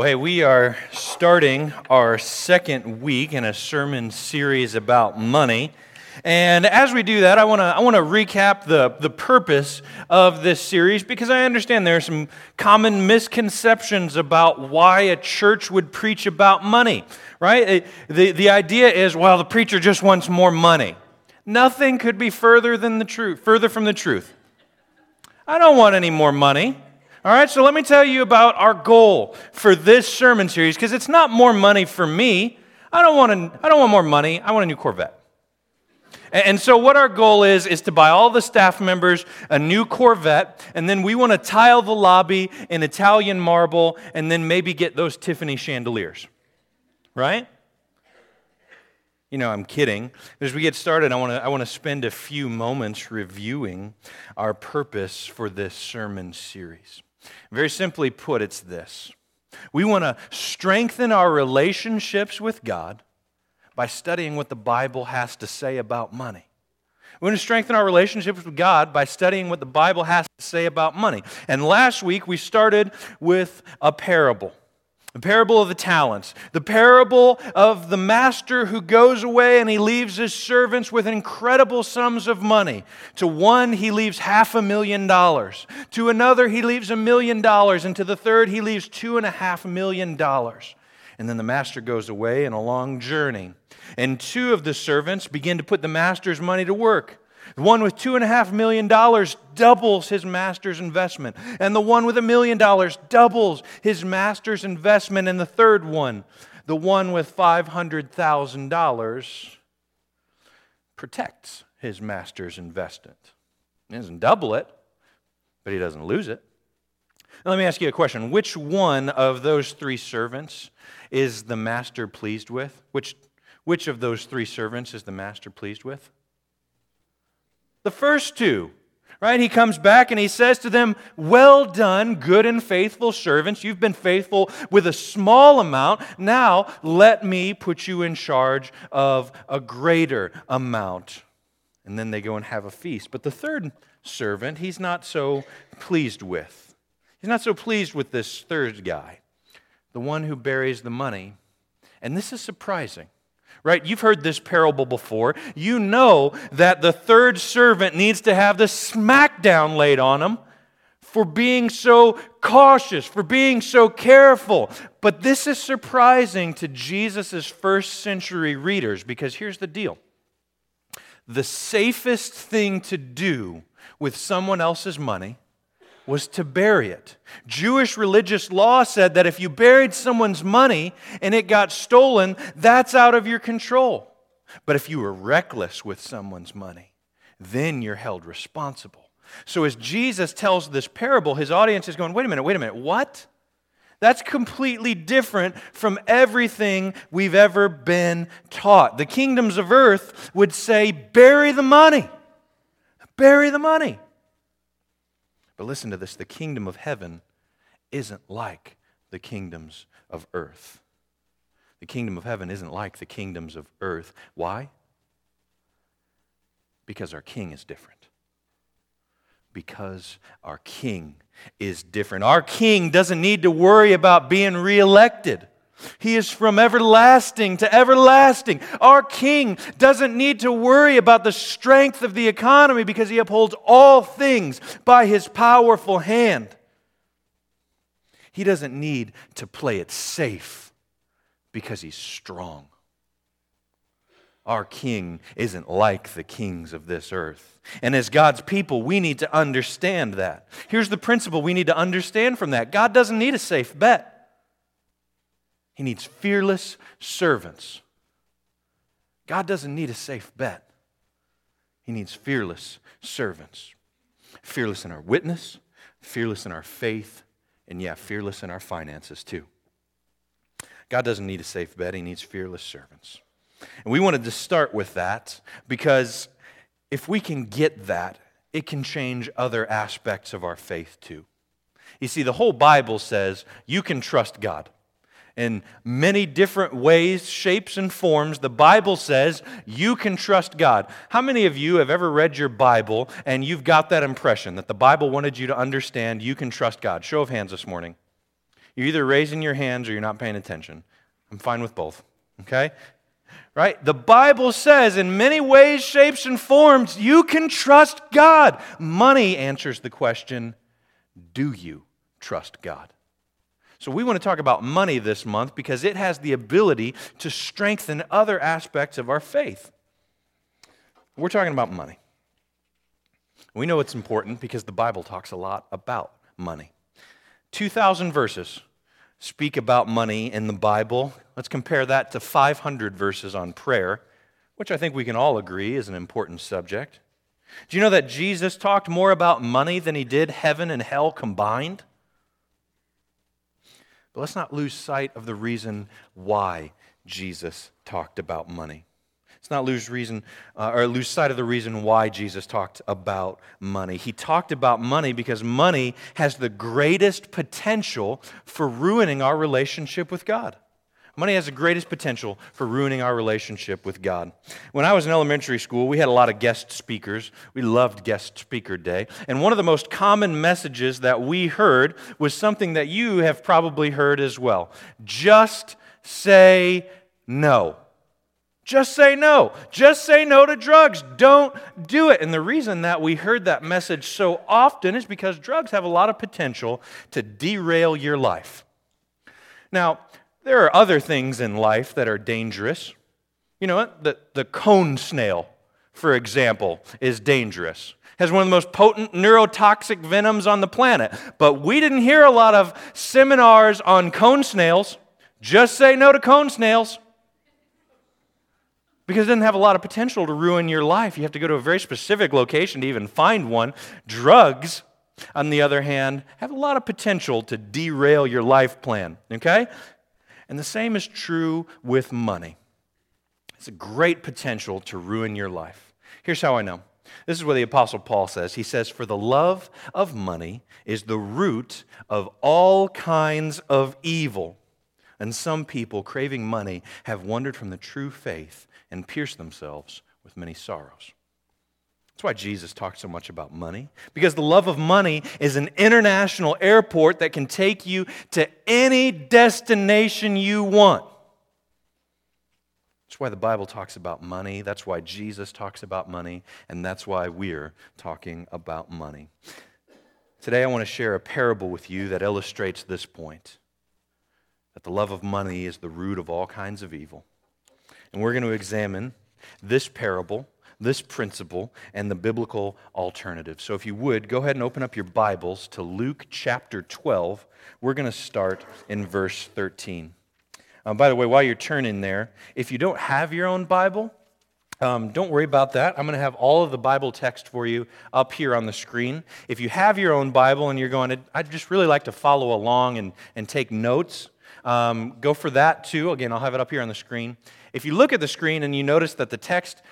Well, hey, we are starting our second week in a sermon series about money. And as we do that, I want to I want to recap the, the purpose of this series because I understand there are some common misconceptions about why a church would preach about money, right? The, the idea is, well, the preacher just wants more money. Nothing could be further than the truth, further from the truth. I don't want any more money. All right, so let me tell you about our goal for this sermon series because it's not more money for me. I don't want I I don't want more money. I want a new Corvette. And so what our goal is is to buy all the staff members a new Corvette and then we want to tile the lobby in Italian marble and then maybe get those Tiffany chandeliers. Right? You know, I'm kidding. As we get started, I want to I want to spend a few moments reviewing our purpose for this sermon series. Very simply put, it's this we want to strengthen our relationships with God by studying what the Bible has to say about money. We want to strengthen our relationships with God by studying what the Bible has to say about money. And last week we started with a parable. The parable of the talents, the parable of the master who goes away and he leaves his servants with incredible sums of money. To one, he leaves half a million dollars. To another, he leaves a million dollars. And to the third, he leaves two and a half million dollars. And then the master goes away on a long journey. And two of the servants begin to put the master's money to work. The one with $2.5 million doubles his master's investment. And the one with a million dollars doubles his master's investment. And the third one, the one with $500,000, protects his master's investment. He doesn't double it, but he doesn't lose it. Now, let me ask you a question. Which one of those three servants is the master pleased with? Which, which of those three servants is the master pleased with? The first two, right? He comes back and he says to them, Well done, good and faithful servants. You've been faithful with a small amount. Now let me put you in charge of a greater amount. And then they go and have a feast. But the third servant, he's not so pleased with. He's not so pleased with this third guy, the one who buries the money. And this is surprising right? You've heard this parable before. You know that the third servant needs to have the smackdown laid on him for being so cautious, for being so careful. But this is surprising to Jesus' first century readers because here's the deal the safest thing to do with someone else's money was to bury it. Jewish religious law said that if you buried someone's money and it got stolen, that's out of your control. But if you were reckless with someone's money, then you're held responsible. So as Jesus tells this parable, his audience is going, wait a minute, wait a minute, what? That's completely different from everything we've ever been taught. The kingdoms of earth would say, bury the money. Bury the money. But listen to this the kingdom of heaven isn't like the kingdoms of earth. The kingdom of heaven isn't like the kingdoms of earth. Why? Because our king is different. Because our king is different. Our king doesn't need to worry about being reelected. He is from everlasting to everlasting. Our king doesn't need to worry about the strength of the economy because he upholds all things by his powerful hand. He doesn't need to play it safe because he's strong. Our king isn't like the kings of this earth. And as God's people, we need to understand that. Here's the principle we need to understand from that God doesn't need a safe bet. He needs fearless servants. God doesn't need a safe bet, He needs fearless servants. Fearless in our witness, fearless in our faith, and yeah, fearless in our finances too. God doesn't need a safe bet, He needs fearless servants. And we wanted to start with that because if we can get that, it can change other aspects of our faith too. You see, the whole Bible says you can trust God in many different ways, shapes, and forms, the Bible says you can trust God. How many of you have ever read your Bible and you've got that impression that the Bible wanted you to understand you can trust God? Show of hands this morning. You're either raising your hands or you're not paying attention. I'm fine with both, okay? Right? The Bible says in many ways, shapes, and forms, you can trust God. Money answers the question do you trust God? So, we want to talk about money this month because it has the ability to strengthen other aspects of our faith. We're talking about money. We know it's important because the Bible talks a lot about money. 2,000 verses speak about money in the Bible. Let's compare that to 500 verses on prayer, which I think we can all agree is an important subject. Do you know that Jesus talked more about money than he did heaven and hell combined? But let's not lose sight of the reason why Jesus talked about money. Let's not lose reason uh, or lose sight of the reason why Jesus talked about money. He talked about money because money has the greatest potential for ruining our relationship with God. Money has the greatest potential for ruining our relationship with God. When I was in elementary school, we had a lot of guest speakers. We loved guest speaker day. And one of the most common messages that we heard was something that you have probably heard as well just say no. Just say no. Just say no to drugs. Don't do it. And the reason that we heard that message so often is because drugs have a lot of potential to derail your life. Now, there are other things in life that are dangerous. You know what? The, the cone snail, for example, is dangerous. Has one of the most potent neurotoxic venoms on the planet. But we didn't hear a lot of seminars on cone snails. Just say no to cone snails because it doesn't have a lot of potential to ruin your life. You have to go to a very specific location to even find one. Drugs, on the other hand, have a lot of potential to derail your life plan, okay? And the same is true with money. It's a great potential to ruin your life. Here's how I know. This is what the Apostle Paul says. He says, For the love of money is the root of all kinds of evil. And some people, craving money, have wandered from the true faith and pierced themselves with many sorrows. That's why Jesus talked so much about money, because the love of money is an international airport that can take you to any destination you want. That's why the Bible talks about money. That's why Jesus talks about money. And that's why we're talking about money. Today, I want to share a parable with you that illustrates this point that the love of money is the root of all kinds of evil. And we're going to examine this parable, this principle, and the biblical alternative. So if you would, go ahead and open up your Bibles to Luke chapter 12. We're going to start in verse 13. Um, by the way, while you're turning there, if you don't have your own Bible, um, don't worry about that. I'm going to have all of the Bible text for you up here on the screen. If you have your own Bible and you're going, I'd just really like to follow along and, and take notes, um, go for that too. Again, I'll have it up here on the screen. If you look at the screen and you notice that the text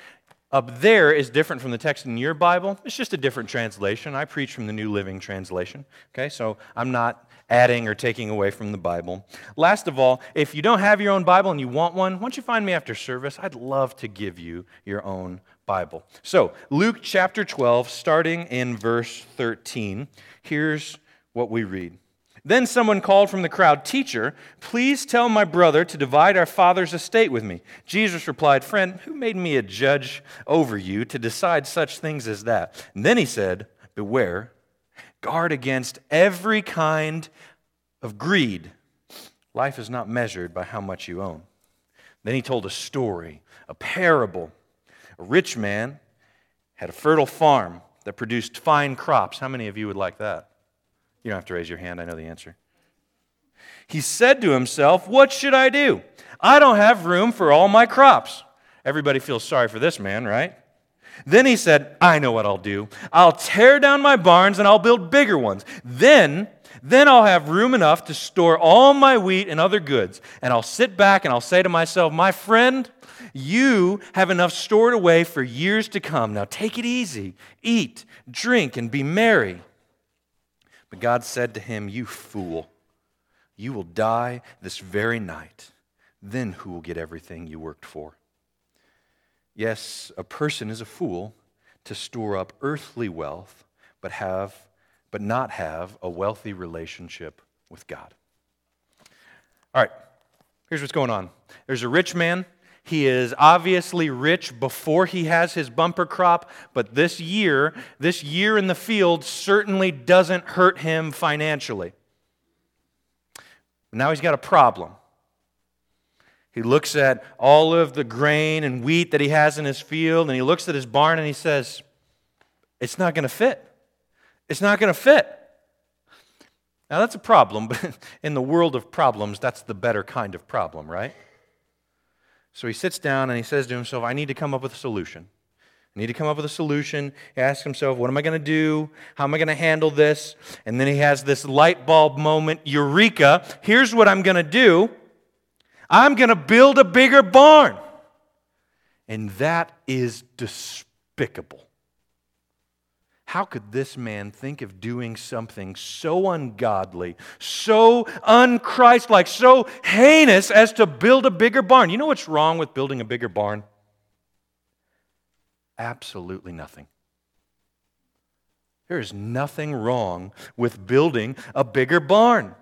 up there is different from the text in your Bible, it's just a different translation. I preach from the New Living Translation. Okay, so I'm not adding or taking away from the Bible. Last of all, if you don't have your own Bible and you want one, don't you find me after service? I'd love to give you your own Bible. So, Luke chapter 12, starting in verse 13, here's what we read. Then someone called from the crowd, Teacher, please tell my brother to divide our father's estate with me. Jesus replied, Friend, who made me a judge over you to decide such things as that? And then he said, Beware, guard against every kind of greed. Life is not measured by how much you own. Then he told a story, a parable. A rich man had a fertile farm that produced fine crops. How many of you would like that? You don't have to raise your hand, I know the answer. He said to himself, What should I do? I don't have room for all my crops. Everybody feels sorry for this man, right? Then he said, I know what I'll do. I'll tear down my barns and I'll build bigger ones. Then, then I'll have room enough to store all my wheat and other goods. And I'll sit back and I'll say to myself, My friend, you have enough stored away for years to come. Now take it easy, eat, drink, and be merry. But God said to him, You fool, you will die this very night. Then who will get everything you worked for? Yes, a person is a fool to store up earthly wealth, but have but not have a wealthy relationship with God. All right, here's what's going on there's a rich man. He is obviously rich before he has his bumper crop, but this year, this year in the field certainly doesn't hurt him financially. Now he's got a problem. He looks at all of the grain and wheat that he has in his field, and he looks at his barn and he says, It's not going to fit. It's not going to fit. Now, that's a problem, but in the world of problems, that's the better kind of problem, right? So he sits down and he says to himself, I need to come up with a solution. I need to come up with a solution. He asks himself, What am I going to do? How am I going to handle this? And then he has this light bulb moment Eureka! Here's what I'm going to do I'm going to build a bigger barn. And that is despicable. How could this man think of doing something so ungodly, so unchristlike, so heinous as to build a bigger barn? You know what's wrong with building a bigger barn? Absolutely nothing. There is nothing wrong with building a bigger barn.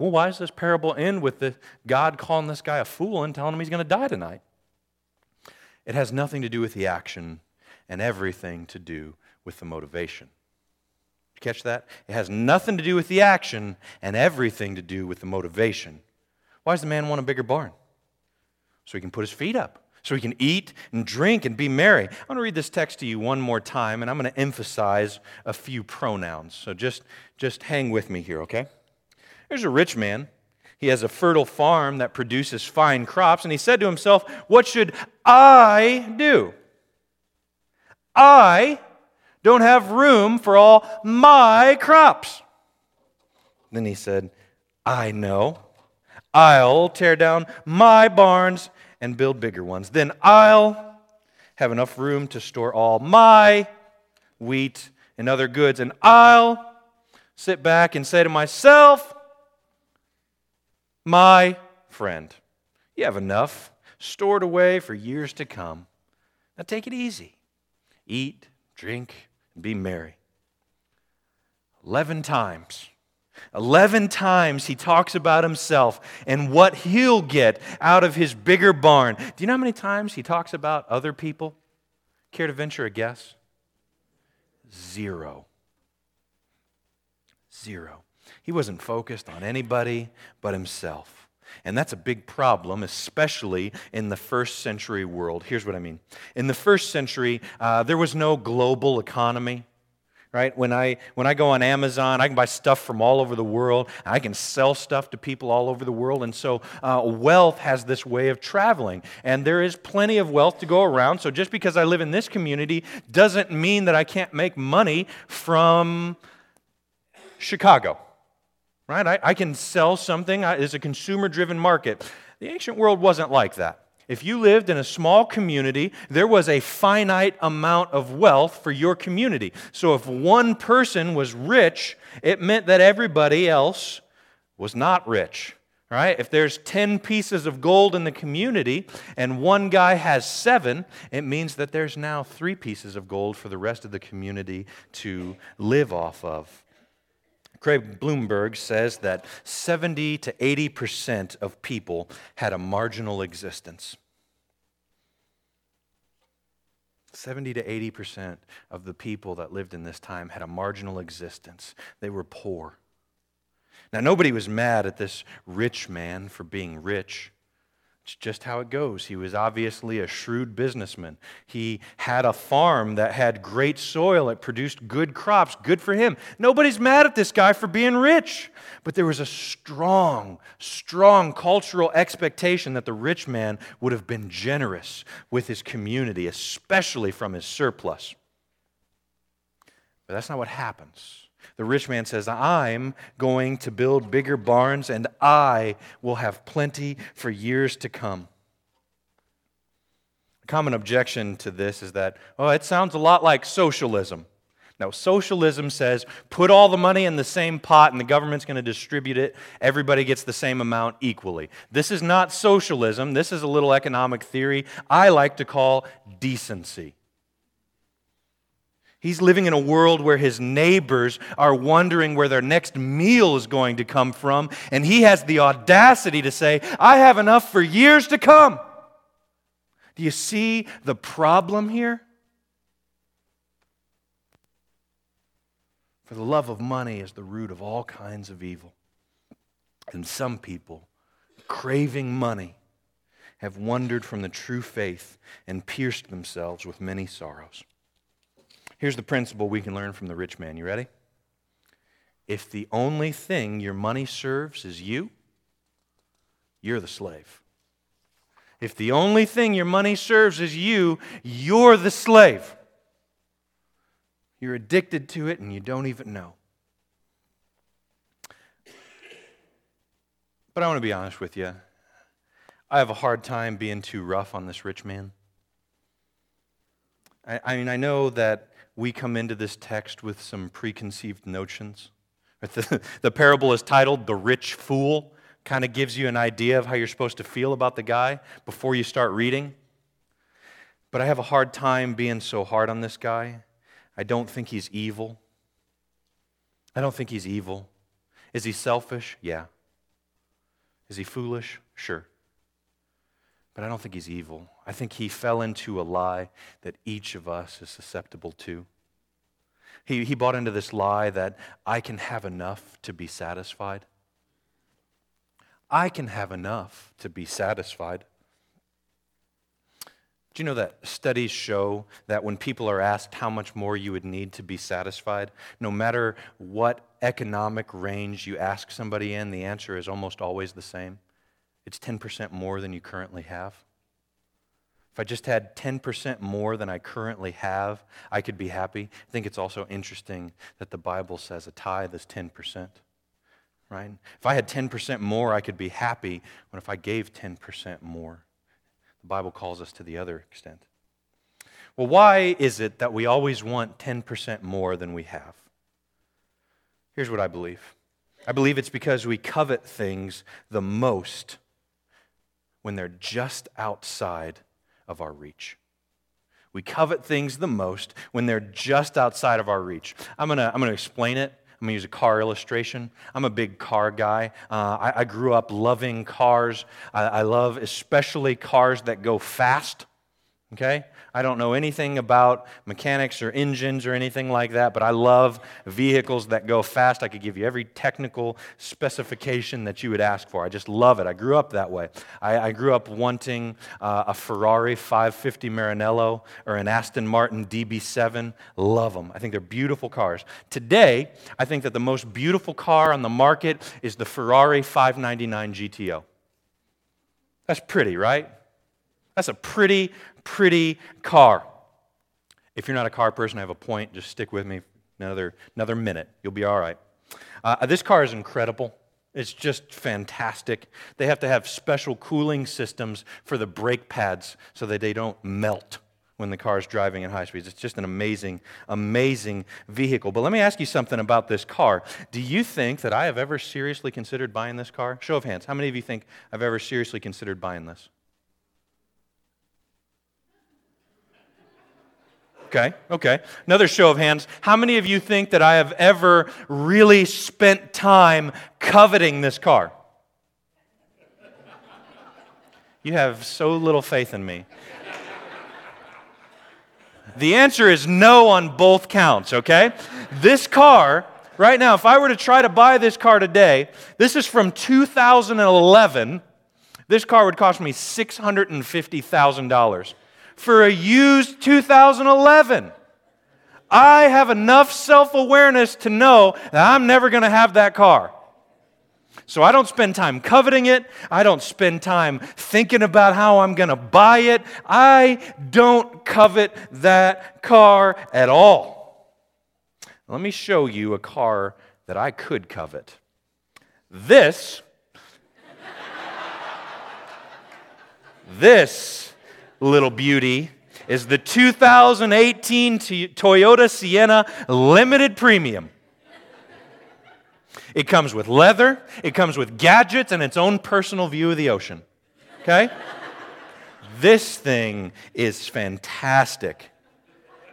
Well, why does this parable end with the God calling this guy a fool and telling him he's going to die tonight? It has nothing to do with the action and everything to do with the motivation. You catch that? It has nothing to do with the action and everything to do with the motivation. Why does the man want a bigger barn? So he can put his feet up, so he can eat and drink and be merry. I want to read this text to you one more time, and I'm going to emphasize a few pronouns. So just, just hang with me here, okay? There's a rich man. He has a fertile farm that produces fine crops, and he said to himself, What should I do? I don't have room for all my crops. Then he said, I know. I'll tear down my barns and build bigger ones. Then I'll have enough room to store all my wheat and other goods. And I'll sit back and say to myself, My friend, you have enough stored away for years to come. Now take it easy. Eat, drink, be merry. 11 times. 11 times he talks about himself and what he'll get out of his bigger barn. Do you know how many times he talks about other people? Care to venture a guess? Zero. Zero. He wasn't focused on anybody but himself. And that's a big problem, especially in the first century world. Here's what I mean. In the first century, uh, there was no global economy. Right? When I, when I go on Amazon, I can buy stuff from all over the world. I can sell stuff to people all over the world. And so uh, wealth has this way of traveling. And there is plenty of wealth to go around. So just because I live in this community doesn't mean that I can't make money from Chicago right? I, I can sell something. It's a consumer driven market. The ancient world wasn't like that. If you lived in a small community, there was a finite amount of wealth for your community. So if one person was rich, it meant that everybody else was not rich. Right? If there's 10 pieces of gold in the community and one guy has seven, it means that there's now three pieces of gold for the rest of the community to live off of. Craig Blomberg says that 70 to 80% of people had a marginal existence. 70 to 80% of the people that lived in this time had a marginal existence. They were poor. Now, nobody was mad at this rich man for being rich. It's just how it goes. He was obviously a shrewd businessman. He had a farm that had great soil. It produced good crops. Good for him. Nobody's mad at this guy for being rich. But there was a strong, strong cultural expectation that the rich man would have been generous with his community, especially from his surplus. But that's not what happens. The rich man says, I'm going to build bigger barns and I will have plenty for years to come. A common objection to this is that, oh, it sounds a lot like socialism. Now, socialism says put all the money in the same pot and the government's going to distribute it. Everybody gets the same amount equally. This is not socialism. This is a little economic theory I like to call decency. He's living in a world where his neighbors are wondering where their next meal is going to come from, and he has the audacity to say, I have enough for years to come. Do you see the problem here? For the love of money is the root of all kinds of evil. And some people, craving money, have wandered from the true faith and pierced themselves with many sorrows. Here's the principle we can learn from the rich man. You ready? If the only thing your money serves is you, you're the slave. If the only thing your money serves is you, you're the slave. You're addicted to it and you don't even know. But I want to be honest with you. I have a hard time being too rough on this rich man. I, I mean, I know that we come into this text with some preconceived notions. The, the parable is titled The Rich Fool, kind of gives you an idea of how you're supposed to feel about the guy before you start reading. But I have a hard time being so hard on this guy. I don't think he's evil. I don't think he's evil. Is he selfish? Yeah. Is he foolish? Sure. But I don't think he's evil. I think he fell into a lie that each of us is susceptible to. He, he bought into this lie that I can have enough to be satisfied. I can have enough to be satisfied. Do you know that studies show that when people are asked how much more you would need to be satisfied, no matter what economic range you ask somebody in, the answer is almost always the same? It's 10% more than you currently have. If I just had 10% more than I currently have, I could be happy. I think it's also interesting that the Bible says a tithe is 10%. Right? If I had 10% more, I could be happy. But if I gave 10% more, the Bible calls us to the other extent. Well, why is it that we always want 10% more than we have? Here's what I believe I believe it's because we covet things the most when they're just outside of our reach. We covet things the most when they're just outside of our reach. I'm going to I'm to explain it. I'm going to use a car illustration. I'm a big car guy. Uh, I, I, grew up loving cars. I, I love especially cars that go fast. Okay? I don't know anything about mechanics or engines or anything like that, but I love vehicles that go fast. I could give you every technical specification that you would ask for. I just love it. I grew up that way. I, I grew up wanting uh, a Ferrari 550 Maranello or an Aston Martin DB7. Love them. I think they're beautiful cars. Today, I think that the most beautiful car on the market is the Ferrari 599 GTO. That's pretty, right? That's a pretty, pretty car. If you're not a car person, I have a point. Just stick with me another, another minute. You'll be all right. Uh, this car is incredible. It's just fantastic. They have to have special cooling systems for the brake pads so that they don't melt when the car is driving at high speeds. It's just an amazing, amazing vehicle. But let me ask you something about this car. Do you think that I have ever seriously considered buying this car? Show of hands. How many of you think I've ever seriously considered buying this? Okay, okay. Another show of hands. How many of you think that I have ever really spent time coveting this car? You have so little faith in me. The answer is no on both counts, okay? This car, right now, if I were to try to buy this car today, this is from 2011. This car would cost me $650,000 for a used 2011. I have enough self awareness to know that I'm never going to have that car. So I don't spend time coveting it. I don't spend time thinking about how I'm going to buy it. I don't covet that car at all. Let me show you a car that I could covet. This, this little beauty is the 2018 Toyota Sienna Limited Premium. It comes with leather, it comes with gadgets, and its own personal view of the ocean. Okay? this thing is fantastic.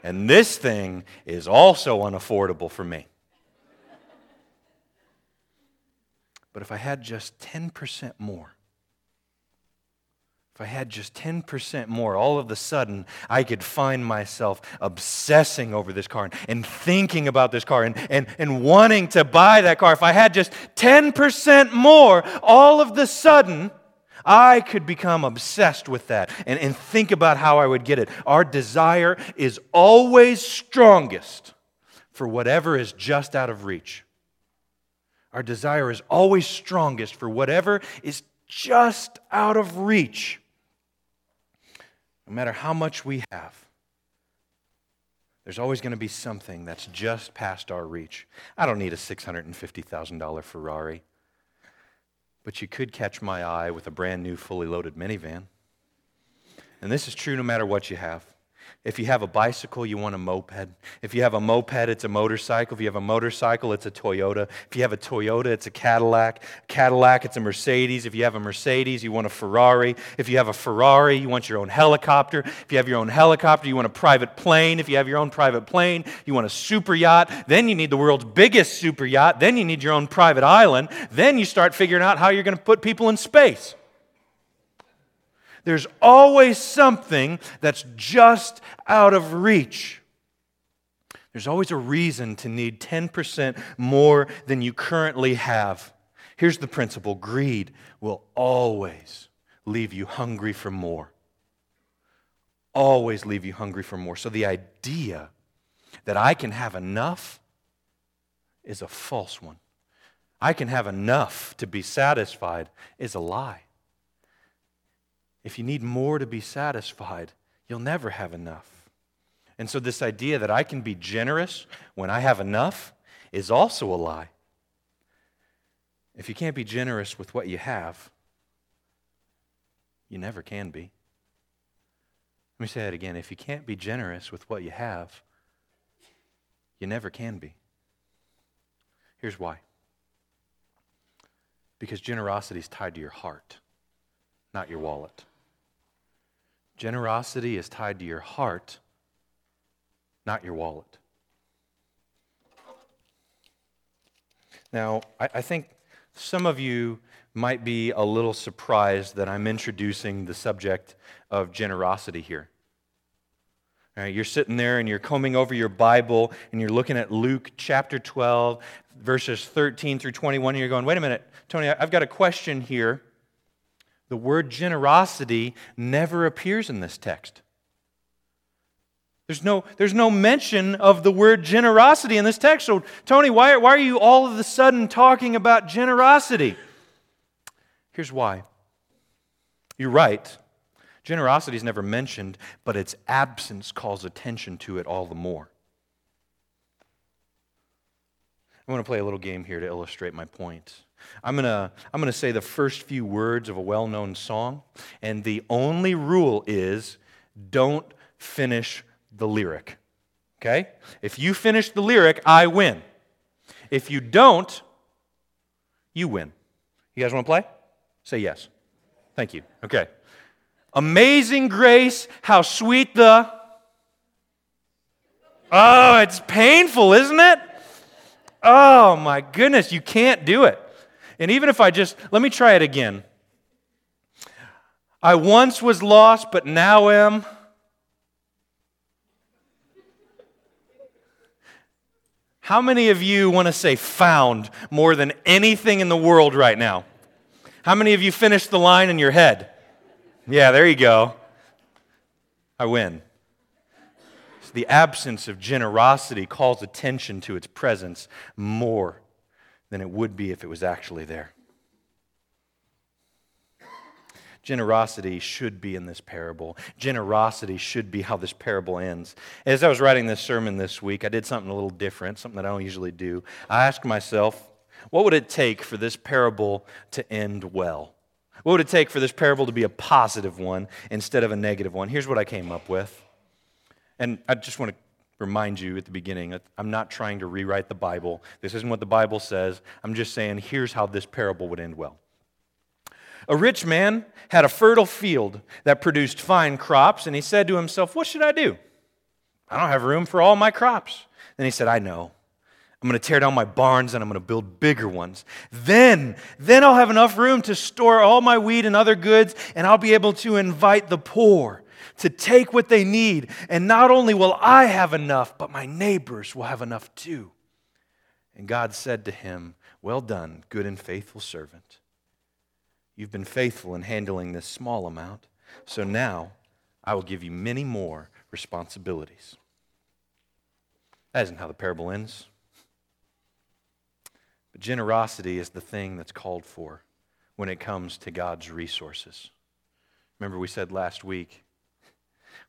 And this thing is also unaffordable for me. But if I had just 10% more, if I had just 10% more, all of a sudden I could find myself obsessing over this car and, and thinking about this car and, and, and wanting to buy that car. If I had just 10% more, all of the sudden I could become obsessed with that and, and think about how I would get it. Our desire is always strongest for whatever is just out of reach. Our desire is always strongest for whatever is just out of reach no matter how much we have, there's always going to be something that's just past our reach. I don't need a $650,000 Ferrari, but you could catch my eye with a brand new, fully loaded minivan. And this is true no matter what you have. If you have a bicycle, you want a moped. If you have a moped, it's a motorcycle. If you have a motorcycle, it's a Toyota. If you have a Toyota, it's a Cadillac. Cadillac, it's a Mercedes. If you have a Mercedes, you want a Ferrari. If you have a Ferrari, you want your own helicopter. If you have your own helicopter, you want a private plane. If you have your own private plane, you want a super yacht. Then you need the world's biggest super yacht. Then you need your own private island. Then you start figuring out how you're going to put people in space. There's always something that's just out of reach. There's always a reason to need 10% more than you currently have. Here's the principle greed will always leave you hungry for more. Always leave you hungry for more. So the idea that I can have enough is a false one. I can have enough to be satisfied is a lie. If you need more to be satisfied, you'll never have enough. And so, this idea that I can be generous when I have enough is also a lie. If you can't be generous with what you have, you never can be. Let me say that again. If you can't be generous with what you have, you never can be. Here's why because generosity is tied to your heart, not your wallet. Generosity is tied to your heart, not your wallet. Now, I, I, think some of you might be a little surprised that I'm introducing the subject of generosity here. You're sitting there and you're combing over your Bible and you're looking at Luke chapter 12, verses 13 through 21, and you're going, wait a minute, Tony, I've got a question here. The word generosity never appears in this text. There's no, there's no mention of the word generosity in this text. So, Tony, why, why are you all of a sudden talking about generosity? Here's why. You're right. Generosity is never mentioned, but its absence calls attention to it all the more. I want to play a little game here to illustrate my point. I'm going to I'm going to say the first few words of a well known song, and the only rule is don't finish the lyric. Okay? If you finish the lyric, I win. If you don't, you win. You guys want to play? Say yes. Thank you. Okay. Amazing grace, how sweet the. Oh, it's painful, isn't it? Oh my goodness, you can't do it. And even if I just, let me try it again. I once was lost, but now am. How many of you want to say found more than anything in the world right now? How many of you finished the line in your head? Yeah, there you go. I win. So the absence of generosity calls attention to its presence more than it would be if it was actually there. Generosity should be in this parable. Generosity should be how this parable ends. As I was writing this sermon this week, I did something a little different, something that I don't usually do. I asked myself, what would it take for this parable to end well? What would it take for this parable to be a positive one instead of a negative one? Here's what I came up with. And I just want to remind you at the beginning I'm not trying to rewrite the Bible. This isn't what the Bible says. I'm just saying, here's how this parable would end well. A rich man had a fertile field that produced fine crops, and he said to himself, What should I do? I don't have room for all my crops. Then he said, I know. I'm going to tear down my barns and I'm going to build bigger ones. Then, then I'll have enough room to store all my wheat and other goods, and I'll be able to invite the poor to take what they need. And not only will I have enough, but my neighbors will have enough too. And God said to him, Well done, good and faithful servant. You've been faithful in handling this small amount, so now I will give you many more responsibilities. That isn't how the parable ends. But generosity is the thing that's called for when it comes to God's resources. Remember, we said last week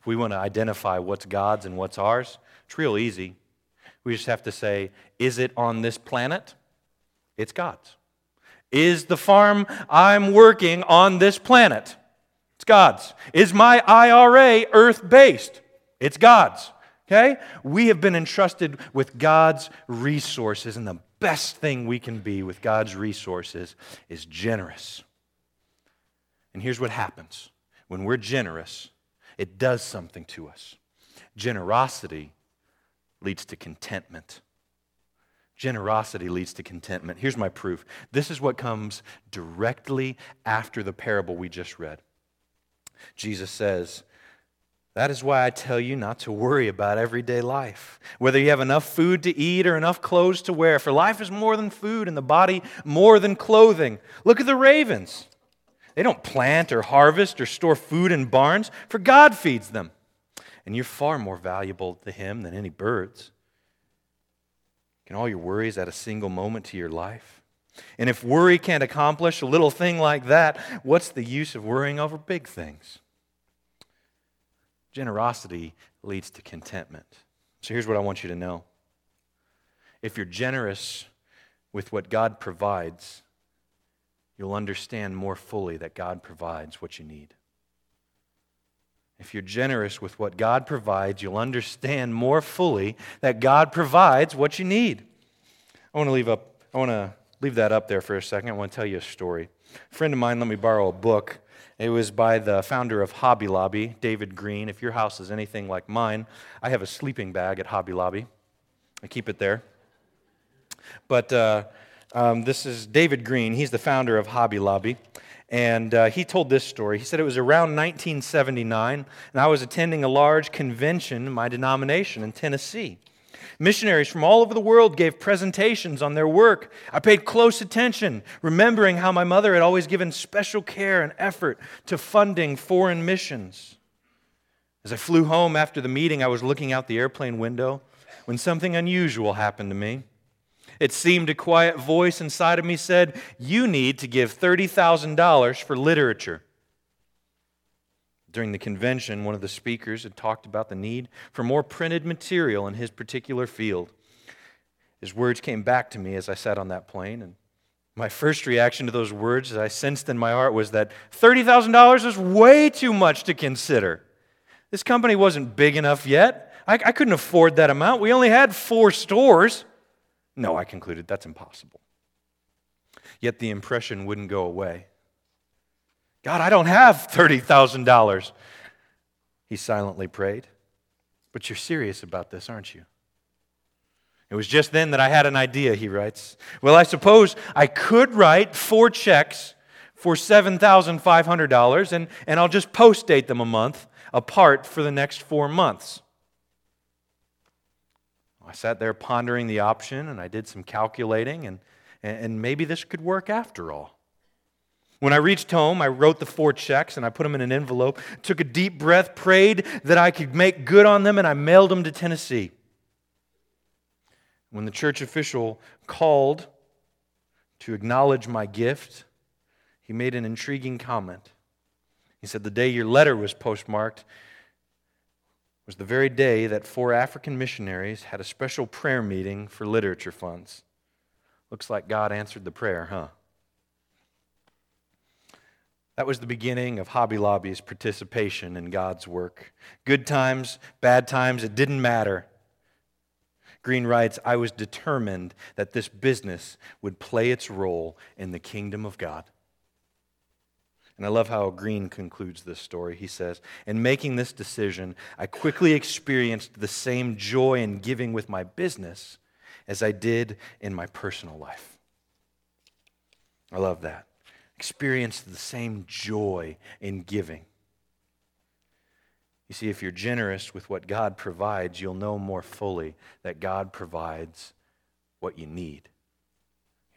if we want to identify what's God's and what's ours, it's real easy. We just have to say, is it on this planet? It's God's. Is the farm I'm working on this planet? It's God's. Is my IRA earth based? It's God's. Okay? We have been entrusted with God's resources, and the best thing we can be with God's resources is generous. And here's what happens when we're generous, it does something to us. Generosity leads to contentment. Generosity leads to contentment. Here's my proof. This is what comes directly after the parable we just read. Jesus says, That is why I tell you not to worry about everyday life, whether you have enough food to eat or enough clothes to wear. For life is more than food, and the body more than clothing. Look at the ravens. They don't plant or harvest or store food in barns, for God feeds them. And you're far more valuable to Him than any birds. Can all your worries add a single moment to your life? And if worry can't accomplish a little thing like that, what's the use of worrying over big things? Generosity leads to contentment. So here's what I want you to know if you're generous with what God provides, you'll understand more fully that God provides what you need. If you're generous with what God provides, you'll understand more fully that God provides what you need. I want to leave up I want to leave that up there for a second. I want to tell you a story. A friend of mine let me borrow a book. It was by the founder of Hobby Lobby, David Green. If your house is anything like mine, I have a sleeping bag at Hobby Lobby. I keep it there. But uh, um, this is David Green. He's the founder of Hobby Lobby. And uh, he told this story. He said it was around 1979, and I was attending a large convention in my denomination in Tennessee. Missionaries from all over the world gave presentations on their work. I paid close attention, remembering how my mother had always given special care and effort to funding foreign missions. As I flew home after the meeting, I was looking out the airplane window when something unusual happened to me. It seemed a quiet voice inside of me said, You need to give $30,000 for literature. During the convention, one of the speakers had talked about the need for more printed material in his particular field. His words came back to me as I sat on that plane, and my first reaction to those words, as I sensed in my heart, was that $30,000 is way too much to consider. This company wasn't big enough yet. I, I couldn't afford that amount. We only had four stores. No, I concluded, that's impossible. Yet the impression wouldn't go away. God, I don't have $30,000. He silently prayed. But you're serious about this, aren't you? It was just then that I had an idea, he writes. Well, I suppose I could write four checks for $7,500 and, and I'll just post date them a month apart for the next four months. I sat there pondering the option and I did some calculating, and, and maybe this could work after all. When I reached home, I wrote the four checks and I put them in an envelope, took a deep breath, prayed that I could make good on them, and I mailed them to Tennessee. When the church official called to acknowledge my gift, he made an intriguing comment. He said, The day your letter was postmarked, was the very day that four African missionaries had a special prayer meeting for literature funds. Looks like God answered the prayer, huh? That was the beginning of Hobby Lobby's participation in God's work. Good times, bad times, it didn't matter. Green writes, I was determined that this business would play its role in the kingdom of God. And I love how Green concludes this story. He says, In making this decision, I quickly experienced the same joy in giving with my business as I did in my personal life. I love that. Experienced the same joy in giving. You see, if you're generous with what God provides, you'll know more fully that God provides what you need.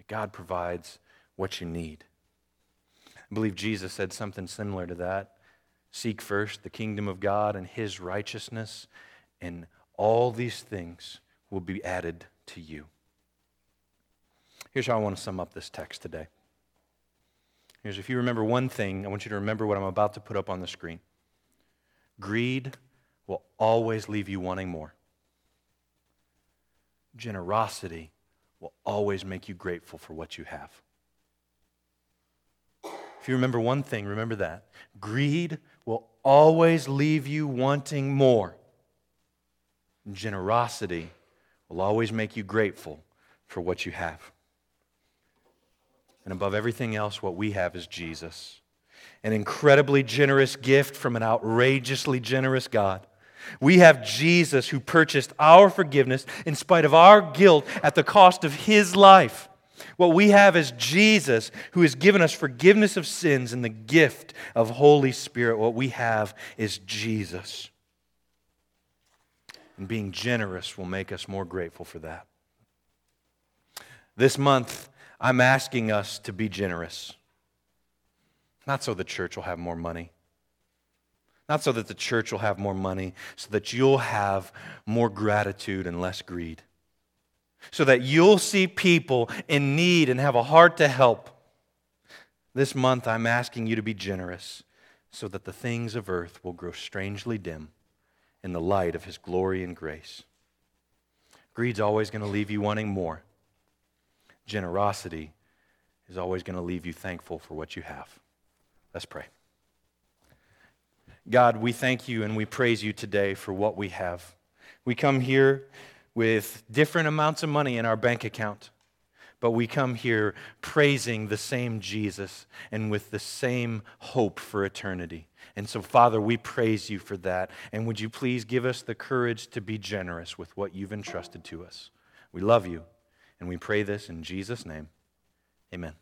God provides what you need. I believe Jesus said something similar to that. Seek first the kingdom of God and his righteousness, and all these things will be added to you. Here's how I want to sum up this text today. Here's if you remember one thing, I want you to remember what I'm about to put up on the screen. Greed will always leave you wanting more. Generosity will always make you grateful for what you have. If you remember one thing, remember that. Greed will always leave you wanting more. Generosity will always make you grateful for what you have. And above everything else, what we have is Jesus an incredibly generous gift from an outrageously generous God. We have Jesus who purchased our forgiveness in spite of our guilt at the cost of his life. What we have is Jesus who has given us forgiveness of sins and the gift of Holy Spirit. What we have is Jesus. And being generous will make us more grateful for that. This month, I'm asking us to be generous. Not so the church will have more money. Not so that the church will have more money, so that you'll have more gratitude and less greed. So that you'll see people in need and have a heart to help. This month, I'm asking you to be generous so that the things of earth will grow strangely dim in the light of His glory and grace. Greed's always going to leave you wanting more. Generosity is always going to leave you thankful for what you have. Let's pray. God, we thank you and we praise you today for what we have. We come here with different amounts of money in our bank account, but we come here praising the same Jesus and with the same hope for eternity. And so, Father, we praise you for that. And would you please give us the courage to be generous with what you've entrusted to us? We love you, and we pray this in Jesus' name. Amen.